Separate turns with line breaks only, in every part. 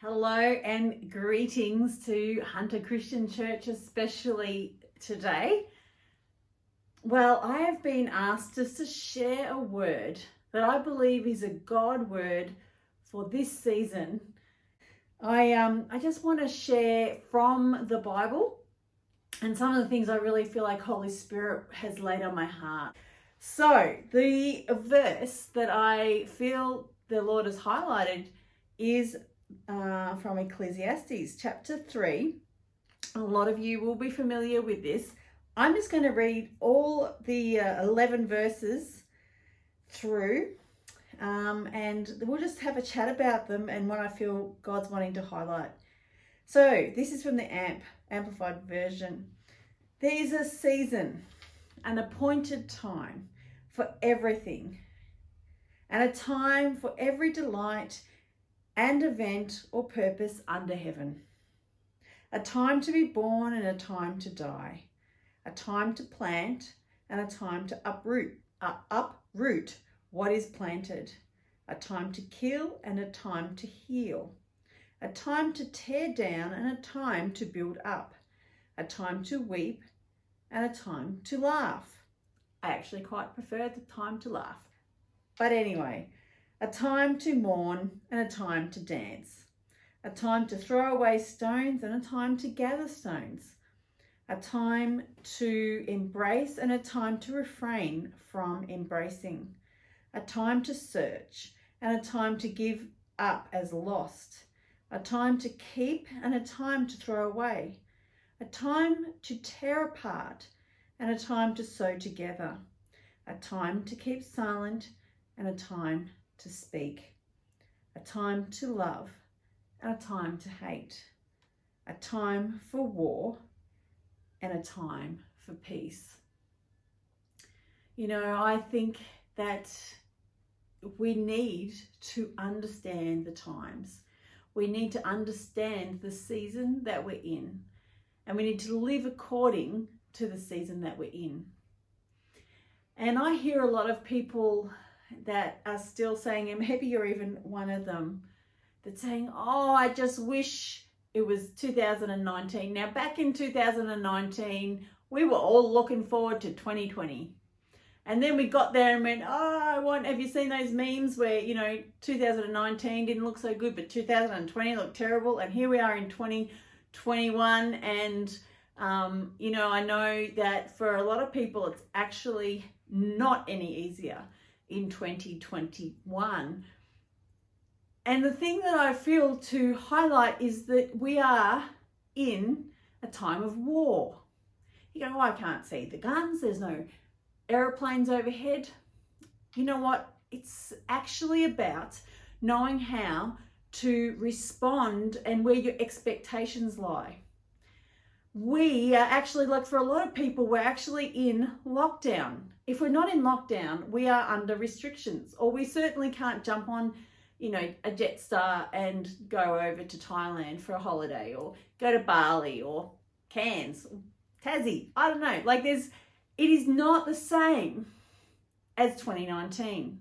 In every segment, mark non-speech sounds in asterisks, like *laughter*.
Hello and greetings to Hunter Christian Church, especially today. Well, I have been asked just to share a word that I believe is a God word for this season. I um I just want to share from the Bible and some of the things I really feel like Holy Spirit has laid on my heart. So, the verse that I feel the Lord has highlighted is uh, from Ecclesiastes chapter 3. A lot of you will be familiar with this. I'm just going to read all the uh, 11 verses through um, and we'll just have a chat about them and what I feel God's wanting to highlight. So, this is from the AMP, Amplified Version. There is a season, an appointed time for everything, and a time for every delight and event or purpose under heaven. A time to be born and a time to die. A time to plant and a time to uproot, uh, uproot what is planted. A time to kill and a time to heal. A time to tear down and a time to build up. A time to weep and a time to laugh. I actually quite prefer the time to laugh. But anyway, a time to mourn and a time to dance, a time to throw away stones and a time to gather stones, a time to embrace and a time to refrain from embracing, a time to search and a time to give up as lost, a time to keep and a time to throw away, a time to tear apart and a time to sew together, a time to keep silent and a time to speak, a time to love and a time to hate, a time for war and a time for peace. You know, I think that we need to understand the times. We need to understand the season that we're in, and we need to live according to the season that we're in. And I hear a lot of people that are still saying, and maybe you're even one of them, that's saying, oh, I just wish it was 2019. Now, back in 2019, we were all looking forward to 2020. And then we got there and went, oh, I want, have you seen those memes where, you know, 2019 didn't look so good, but 2020 looked terrible. And here we are in 2021. And, um, you know, I know that for a lot of people, it's actually not any easier in 2021. And the thing that I feel to highlight is that we are in a time of war. You go, oh, I can't see the guns, there's no aeroplanes overhead. You know what? It's actually about knowing how to respond and where your expectations lie. We are actually, like for a lot of people, we're actually in lockdown if we're not in lockdown, we are under restrictions, or we certainly can't jump on, you know, a Jetstar and go over to Thailand for a holiday, or go to Bali, or Cairns, Tassie. I don't know. Like, there's, it is not the same as 2019.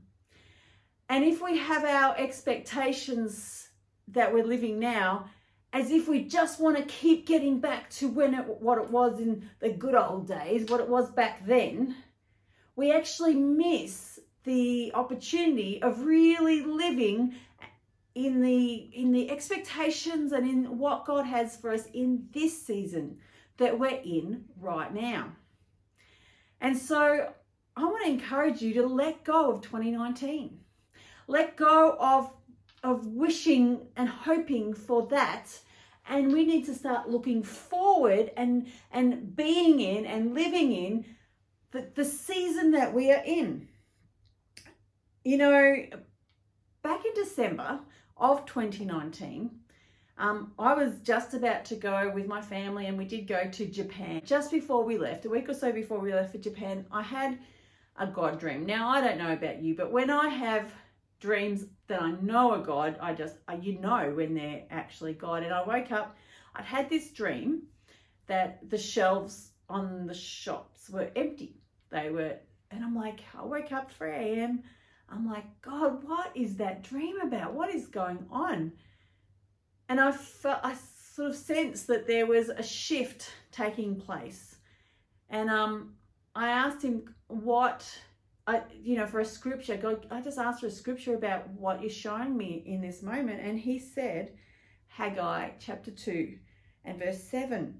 And if we have our expectations that we're living now, as if we just want to keep getting back to when it, what it was in the good old days, what it was back then, we actually miss the opportunity of really living in the in the expectations and in what God has for us in this season that we're in right now. And so I want to encourage you to let go of 2019. Let go of of wishing and hoping for that and we need to start looking forward and and being in and living in the, the season that we are in. You know, back in December of 2019, um, I was just about to go with my family and we did go to Japan. Just before we left, a week or so before we left for Japan, I had a God dream. Now, I don't know about you, but when I have dreams that I know are God, I just, you know when they're actually God. And I woke up, I'd had this dream that the shelves on the shops were empty. They were, and I'm like, I woke up 3 a.m. I'm like, God, what is that dream about? What is going on? And I felt, I sort of sensed that there was a shift taking place. And um, I asked him what, I, you know, for a scripture, God, I just asked for a scripture about what you're showing me in this moment. And he said, Haggai chapter 2 and verse 7.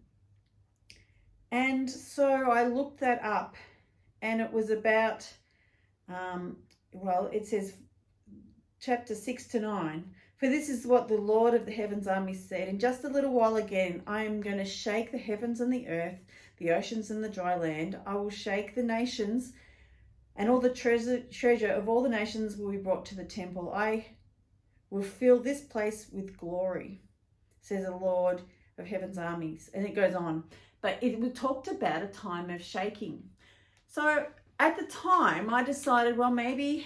And so I looked that up and it was about, um, well, it says chapter 6 to 9. For this is what the Lord of the heavens army said. In just a little while again, I am going to shake the heavens and the earth, the oceans and the dry land. I will shake the nations, and all the treasure, treasure of all the nations will be brought to the temple. I will fill this place with glory, says the Lord of heaven's armies. And it goes on. But it was talked about a time of shaking. So at the time, I decided, well, maybe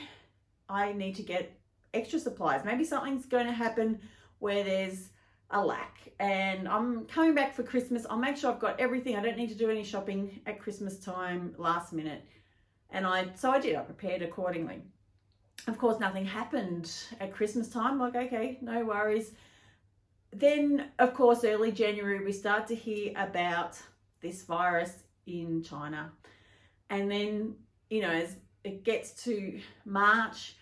I need to get extra supplies. Maybe something's going to happen where there's a lack and I'm coming back for Christmas. I'll make sure I've got everything. I don't need to do any shopping at Christmas time last minute. And I, so I did, I prepared accordingly. Of course, nothing happened at Christmas time. Like, okay, no worries. Then, of course, early January, we start to hear about this virus in China. And then, you know, as it gets to March,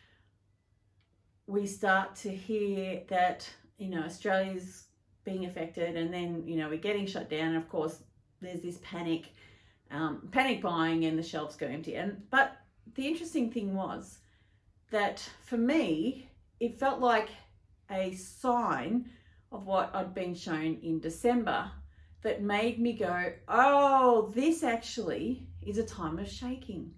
we start to hear that, you know, Australia's being affected and then, you know, we're getting shut down. And of course, there's this panic, um, panic buying and the shelves go empty. And, but the interesting thing was that for me, it felt like a sign of what I'd been shown in December that made me go, oh, this actually is a time of shaking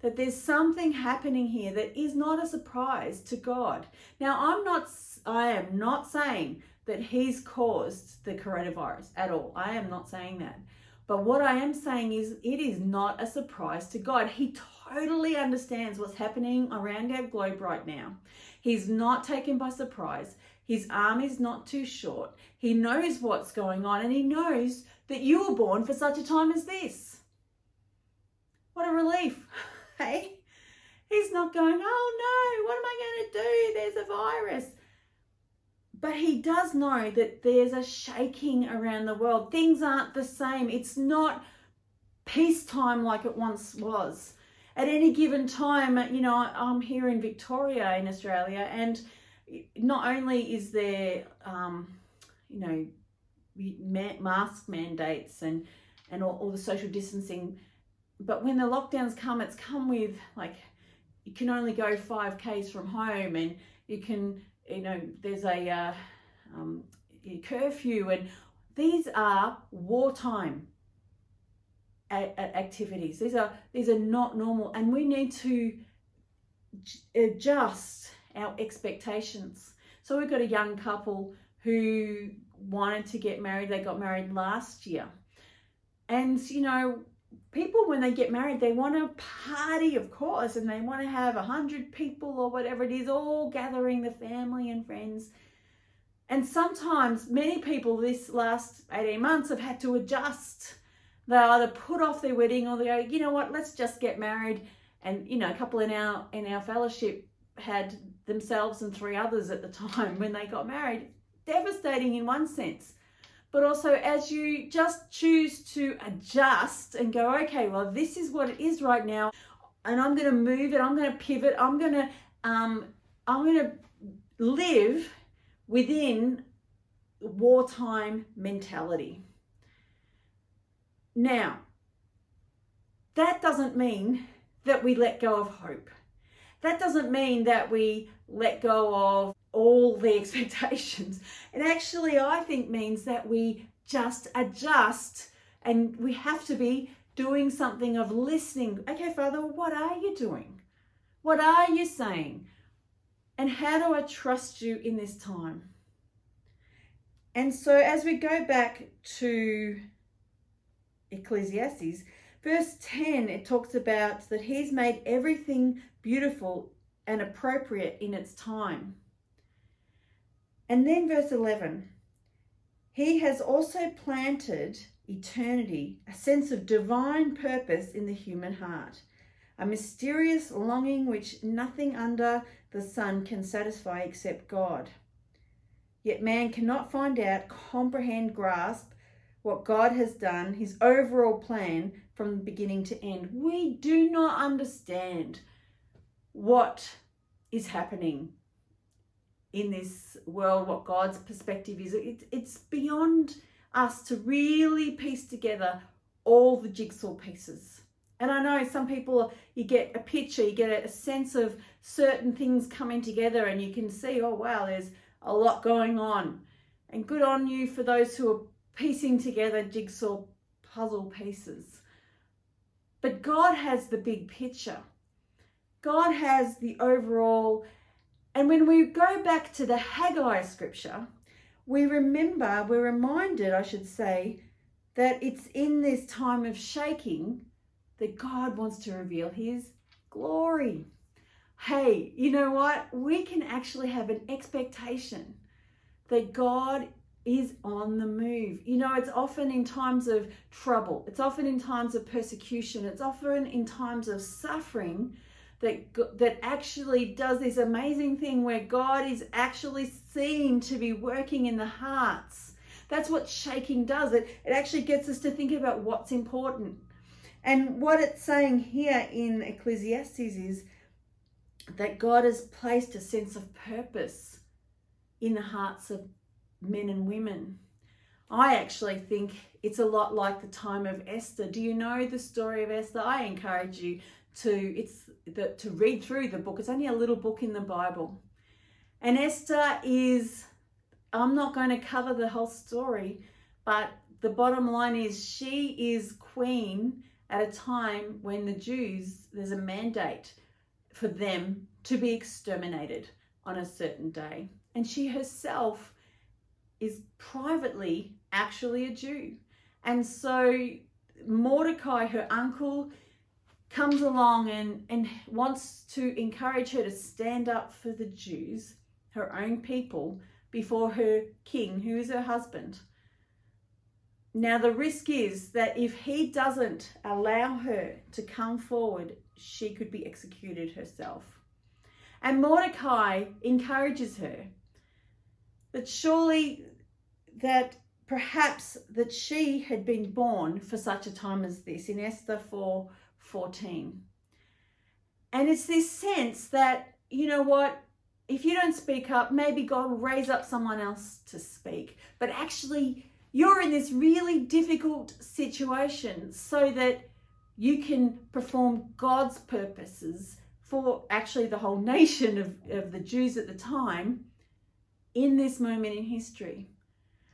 that there's something happening here that is not a surprise to God. Now, I'm not, I am not saying that He's caused the coronavirus at all. I am not saying that. But what I am saying is it is not a surprise to God. He totally understands what's happening around our globe right now. He's not taken by surprise. His arm is not too short. He knows what's going on and he knows that you were born for such a time as this. What a relief. *laughs* Hey, he's not going, oh no, what am I going to do? There's a virus. But he does know that there's a shaking around the world. Things aren't the same. It's not peacetime like it once was. At any given time, you know, I'm here in Victoria in Australia, and not only is there, um, you know, mask mandates and and all, all the social distancing but when the lockdowns come, it's come with like you can only go five k's from home, and you can you know there's a, uh, um, a curfew, and these are wartime activities. These are these are not normal, and we need to adjust our expectations. So we've got a young couple who wanted to get married. They got married last year, and you know people when they get married they want a party of course and they want to have a hundred people or whatever it is all gathering the family and friends. And sometimes many people this last 18 months have had to adjust. They either put off their wedding or they go you know what? Let's just get married. And you know a couple in our in our fellowship had themselves and three others at the *laughs* time when they got married. Devastating in one sense but also as you just choose to adjust and go, okay, well, this is what it is right now, and I'm going to move it, I'm going to pivot, I'm going to, um, I'm going to live within wartime mentality. Now, that doesn't mean that we let go of hope. That doesn't mean that we let go of all the *laughs* expectations. It actually, I think, means that we just adjust and we have to be doing something of listening. Okay, Father, what are you doing? What are you saying? And how do I trust you in this time? And so, as we go back to Ecclesiastes, verse 10, it talks about that He's made everything beautiful and appropriate in its time. And then verse 11 He has also planted eternity, a sense of divine purpose in the human heart, a mysterious longing which nothing under the sun can satisfy except God. Yet man cannot find out, comprehend, grasp what God has done, his overall plan from beginning to end. We do not understand what is happening in this world, what God's perspective is. It, it's beyond us to really piece together all the jigsaw pieces. And I know some people, you get a picture, you get a sense of certain things coming together, and you can see, oh, wow, there's a lot going on. And good on you for those who are piecing together jigsaw puzzle pieces. But God has the big picture. God has the overall. And when we go back to the Haggai scripture, we remember, we're reminded, I should say, that it's in this time of shaking that God wants to reveal his glory. Hey, you know what? We can actually have an expectation that God is on the move. You know, it's often in times of trouble, it's often in times of persecution, it's often in times of suffering that that actually does this amazing thing where God is actually seen to be working in the hearts. That's what shaking does. It it actually gets us to think about what's important. And what it's saying here in Ecclesiastes is that God has placed a sense of purpose in the hearts of men and women. I actually think it's a lot like the time of Esther. Do you know the story of Esther? I encourage you to it's to read through the book. It's only a little book in the Bible. And Esther is I'm not going to cover the whole story, but the bottom line is she is queen at a time when the Jews there's a mandate for them to be exterminated on a certain day. And she herself is privately actually a Jew. And so Mordecai, her uncle, comes along and, and wants to encourage her to stand up for the Jews, her own people, before her king, who is her husband. Now, the risk is that if he doesn't allow her to come forward, she could be executed herself. And Mordecai encourages her that surely that perhaps that she had been born for such a time as this in Esther 4 14. And it's this sense that, you know what, if you don't speak up, maybe God will raise up someone else to speak. But actually, you're in this really difficult situation so that you can perform God's purposes for actually the whole nation of, of the Jews at the time in this moment in history.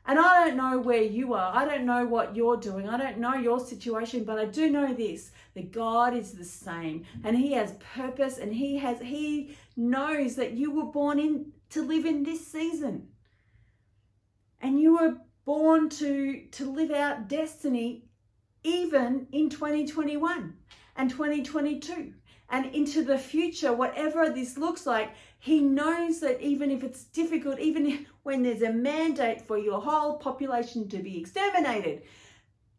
And I don't know where you are. I don't know what you're doing. I don't know your situation, but I do know this that God is the same and he has purpose and he has he knows that you were born in to live in this season. And you were born to to live out destiny even in 2021 and 2022 and into the future, whatever this looks like, he knows that even if it's difficult, even when there's a mandate for your whole population to be exterminated,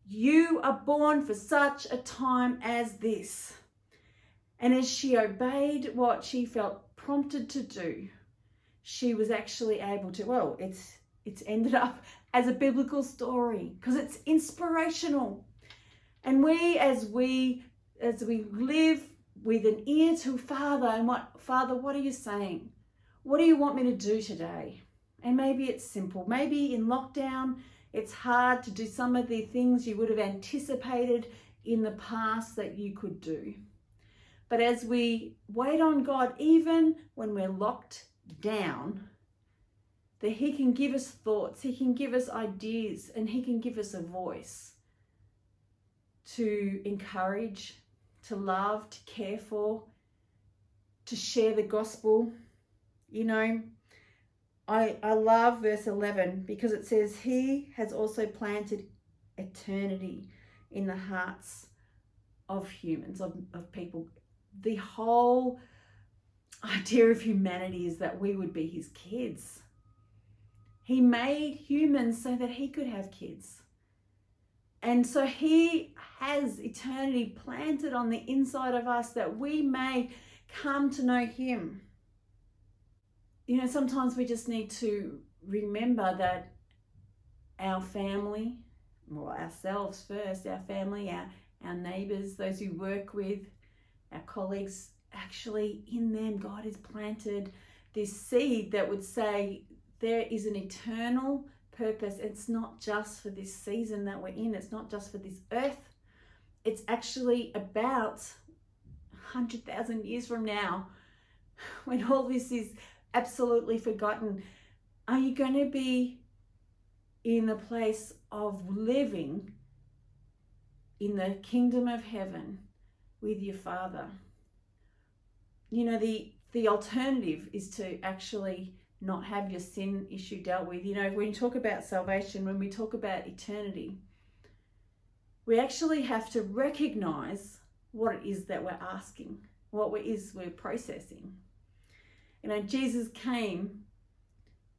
you are born for such a time as this. And as she obeyed what she felt prompted to do, she was actually able to, well, it's it's ended *laughs* up as a biblical story because it's inspirational. And we as we as we live with an ear to Father and what, Father, what are you saying? What do you want me to do today? And maybe it's simple. Maybe in lockdown, it's hard to do some of the things you would have anticipated in the past that you could do. But as we wait on God, even when we're locked down, that He can give us thoughts, He can give us ideas, and He can give us a voice to encourage, to love, to care for, to share the gospel. You know, I, I love verse 11 because it says, He has also planted eternity in the hearts of humans, of, of people. The whole idea of humanity is that we would be His kids. He made humans so that He could have kids. And so he has eternity planted on the inside of us that we may come to know him. You know, sometimes we just need to remember that our family, well, ourselves first, our family, our, our neighbors, those who work with, our colleagues, actually in them, God has planted this seed that would say there is an eternal purpose. It's not just for this season that we're in, it's not just for this earth. It's actually about 100,000 years from now, *sighs* when all this is absolutely forgotten, are you going to be in the place of living in the kingdom of heaven with your Father? You know, the, the alternative is to actually not have your sin issue dealt with. You know, when you talk about salvation, when we talk about eternity, we actually have to recognize what it is that we're asking, what it is we're processing. You know, Jesus came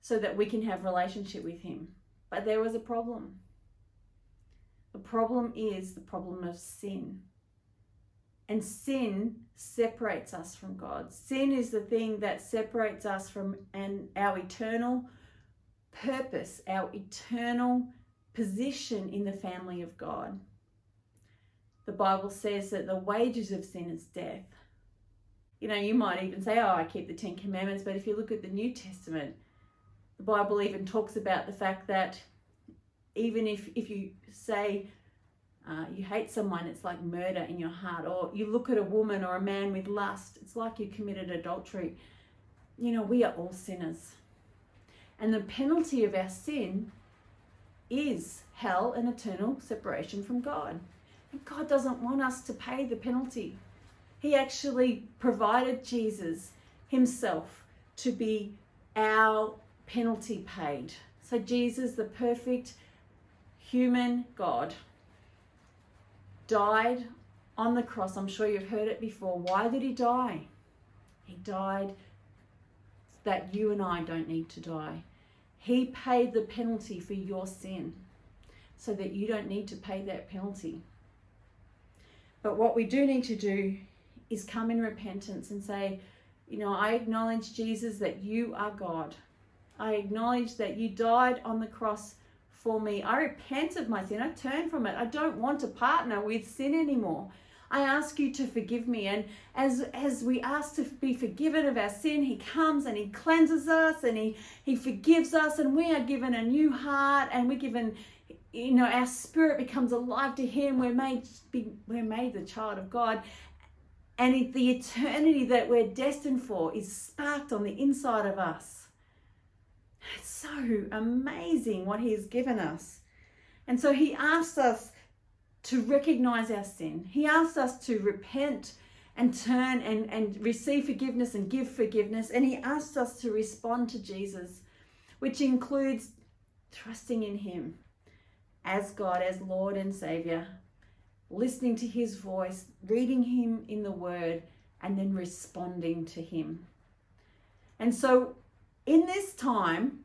so that we can have relationship with him. But there was a problem. The problem is the problem of sin. And sin separates us from God. Sin is the thing that separates us from and our eternal purpose, our eternal position in the family of God. The Bible says that the wages of sin is death. You know, you might even say, Oh, I keep the Ten Commandments, but if you look at the New Testament, the Bible even talks about the fact that even if, if you say, uh, you hate someone, it's like murder in your heart. Or you look at a woman or a man with lust, it's like you committed adultery. You know, we are all sinners. And the penalty of our sin is hell and eternal separation from God. And God doesn't want us to pay the penalty. He actually provided Jesus himself to be our penalty paid. So, Jesus, the perfect human God, died on the cross. I'm sure you've heard it before. Why did he die? He died that you and I don't need to die. He paid the penalty for your sin so that you don't need to pay that penalty. But what we do need to do is come in repentance and say, you know, I acknowledge, Jesus, that you are God. I acknowledge that you died on the cross for me. I repent of my sin. I turn from it. I don't want to partner with sin anymore. I ask you to forgive me. And as, as we ask to be forgiven of our sin, He comes and He cleanses us and He, he forgives us, and we are given a new heart and we're given, you know, our spirit becomes alive to Him. We're made, we're made the child of God. And the eternity that we're destined for is sparked on the inside of us. It's so amazing what He has given us. And so He asks us to recognize our sin, He asks us to repent and turn and, and receive forgiveness and give forgiveness. And He asks us to respond to Jesus, which includes trusting in Him as God, as Lord and Savior, listening to His voice, reading Him in the Word, and then responding to Him. And so in this time,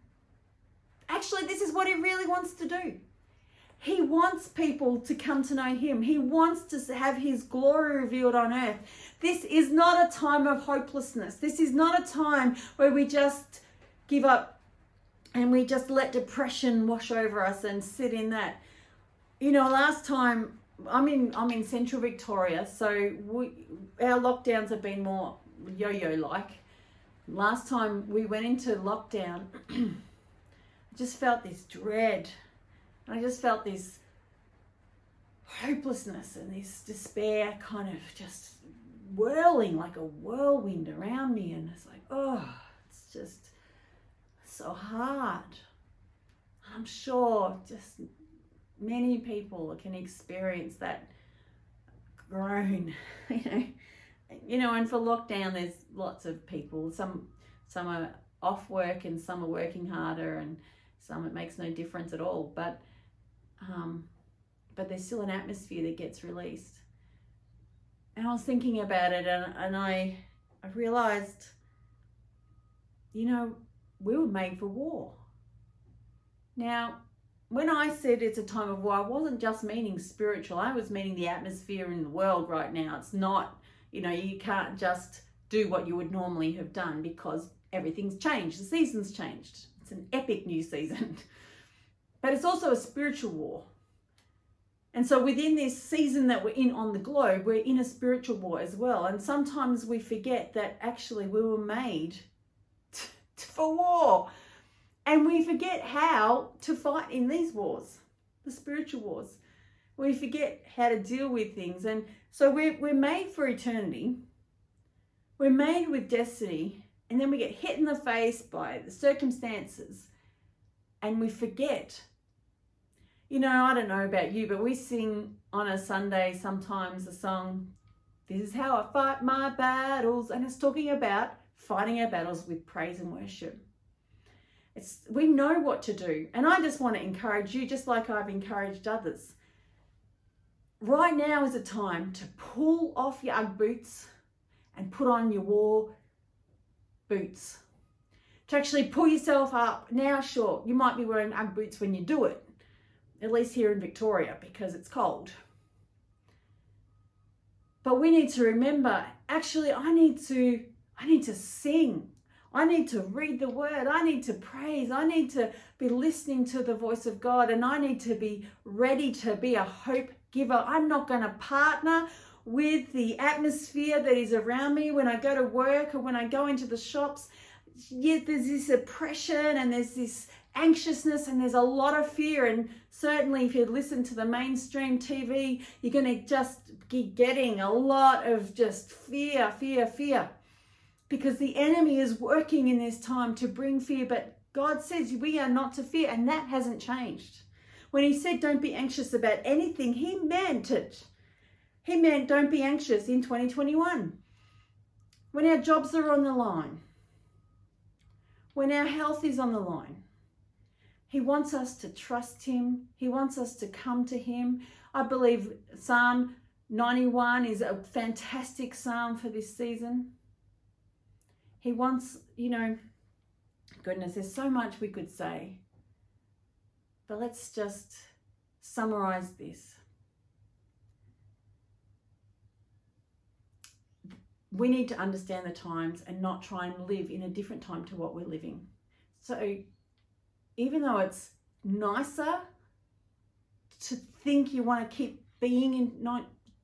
actually, this is what he really wants to do. He wants people to come to know him. He wants to have his glory revealed on earth. This is not a time of hopelessness. This is not a time where we just give up and we just let depression wash over us and sit in that. You know, last time I'm in I'm in central Victoria, so we, our lockdowns have been more yo-yo like last time we went into lockdown, *clears throat* I just felt this dread. I just felt this hopelessness and this despair kind of just whirling like a whirlwind around me. And it's like, oh, it's just so hard. I'm sure just many people can experience that groan, *laughs* you know you know, and for lockdown, there's lots of people. Some some are off work and some are working harder, and some it makes no difference at all. But um, but there's still an atmosphere that gets released. And I was thinking about it, and and I I realized, you know, we were made for war. Now, when I said it's a time of war, I wasn't just meaning spiritual. I was meaning the atmosphere in the world right now. It's not you know, you can't just do what you would normally have done because everything's changed. The season's changed. It's an epic new season. *laughs* but it's also a spiritual war. And so within this season that we're in on the globe, we're in a spiritual war as well. And sometimes we forget that actually we were made *laughs* for war. And we forget how to fight in these wars, the spiritual wars. We forget how to deal with things. And so we're, we're made for eternity. We're made with destiny. And then we get hit in the face by the circumstances. And we forget you know, I don't know about you, but we sing on a Sunday sometimes a song, This is how I fight my battles. And it's talking about fighting our battles with praise and worship. It's, we know what to do. And I just want to encourage you, just like I've encouraged others. Right now is a time to pull off your Ugg boots and put on your war boots. To actually pull yourself up. Now, sure, you might be wearing Ugg boots when you do it, at least here in Victoria because it's cold. But we need to remember, actually, I need to, I need to sing. I need to read the word. I need to praise. I need to be listening to the voice of God and I need to be ready to be a hope giver. I'm not going to partner with the atmosphere that is around me when I go to work or when I go into the shops. Yet there's this oppression and there's this anxiousness and there's a lot of fear. And certainly, if you listen to the mainstream TV, you're going to just be getting a lot of just fear, fear, fear. Because the enemy is working in this time to bring fear. But God says we are not to fear, and that hasn't changed. When He said, Don't be anxious about anything, He meant it. He meant don't be anxious in 2021. When our jobs are on the line, when our health is on the line, he wants us to trust Him. He wants us to come to Him. I believe Psalm 91 is a fantastic psalm for this season. He wants, you know, goodness, there's so much we could say. But let's just summarize this. We need to understand the times and not try and live in a different time to what we're living. So even though it's nicer to think you want to keep being in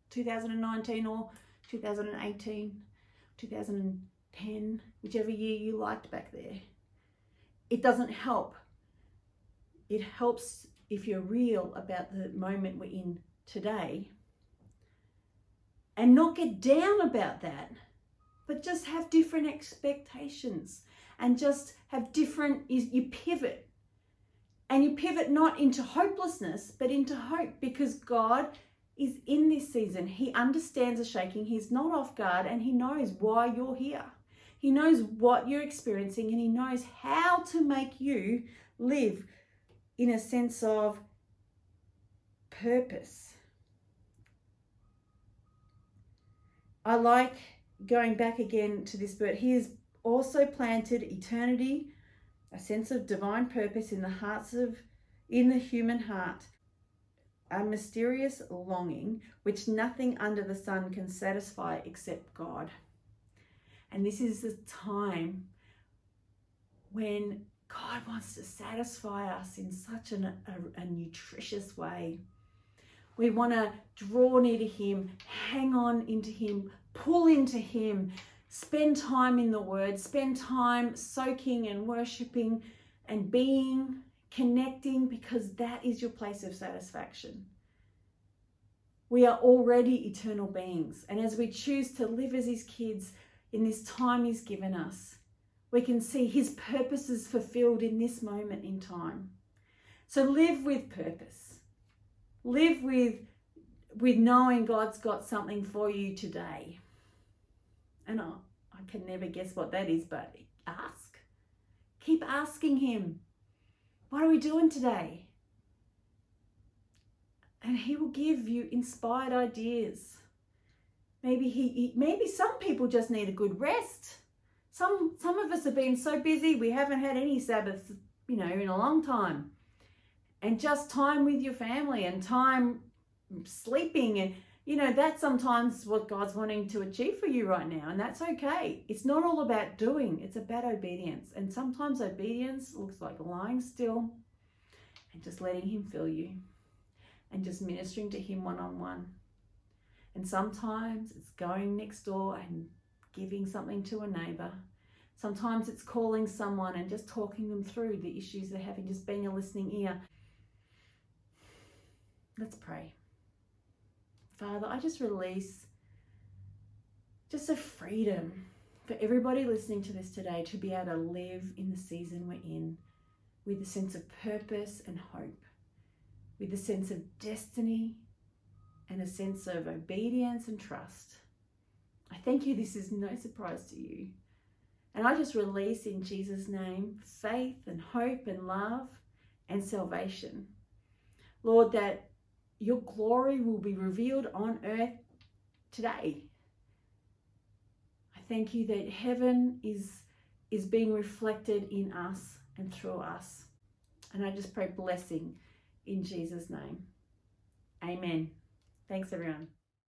2019 or 2018, 2010, whichever year you liked back there, it doesn't help. It helps if you're real about the moment we're in today and not get down about that, but just have different expectations and just have different, you pivot and you pivot not into hopelessness, but into hope because God is in this season. He understands the shaking, He's not off guard, and He knows why you're here. He knows what you're experiencing, and He knows how to make you live in a sense of purpose. I like going back again to this, but He has also planted eternity a sense of divine purpose in the hearts of in the human heart a mysterious longing which nothing under the sun can satisfy except God. And this is the time when God wants to satisfy us in such an, a, a nutritious way. We want to draw near to Him, hang on into Him, pull into Him, Spend time in the Word, spend time soaking and worshiping and being, connecting, because that is your place of satisfaction. We are already eternal beings, and as we choose to live as His kids in this time He's given us, we can see His purposes fulfilled in this moment in time. So live with purpose. Live with with knowing God's got something for you today. And I, I can never guess what that is, but ask. Keep asking Him, What are we doing today? And He will give you inspired ideas. Maybe he, maybe some people just need a good rest. Some some of us have been so busy we haven't had any Sabbath, you know, in a long time. And just time with your family and time sleeping and you know, that's sometimes what God's wanting to achieve for you right now, and that's okay. It's not all about doing, it's about obedience. And sometimes obedience looks like lying still and just letting Him fill you and just ministering to Him one on one. And sometimes it's going next door and giving something to a neighbor. Sometimes it's calling someone and just talking them through the issues they're having, just being a listening ear. Let's pray. Father, I just release just a freedom for everybody listening to this today to be able to live in the season we're in with a sense of purpose and hope, with a sense of destiny and a sense of obedience and trust. I thank you, this is no surprise to you. And I just release in Jesus' name faith and hope and love and salvation. Lord, that your glory will be revealed on earth today. I thank you that heaven is, is being reflected in us and through us. And I just pray blessing in Jesus' name. Amen. Thanks, everyone.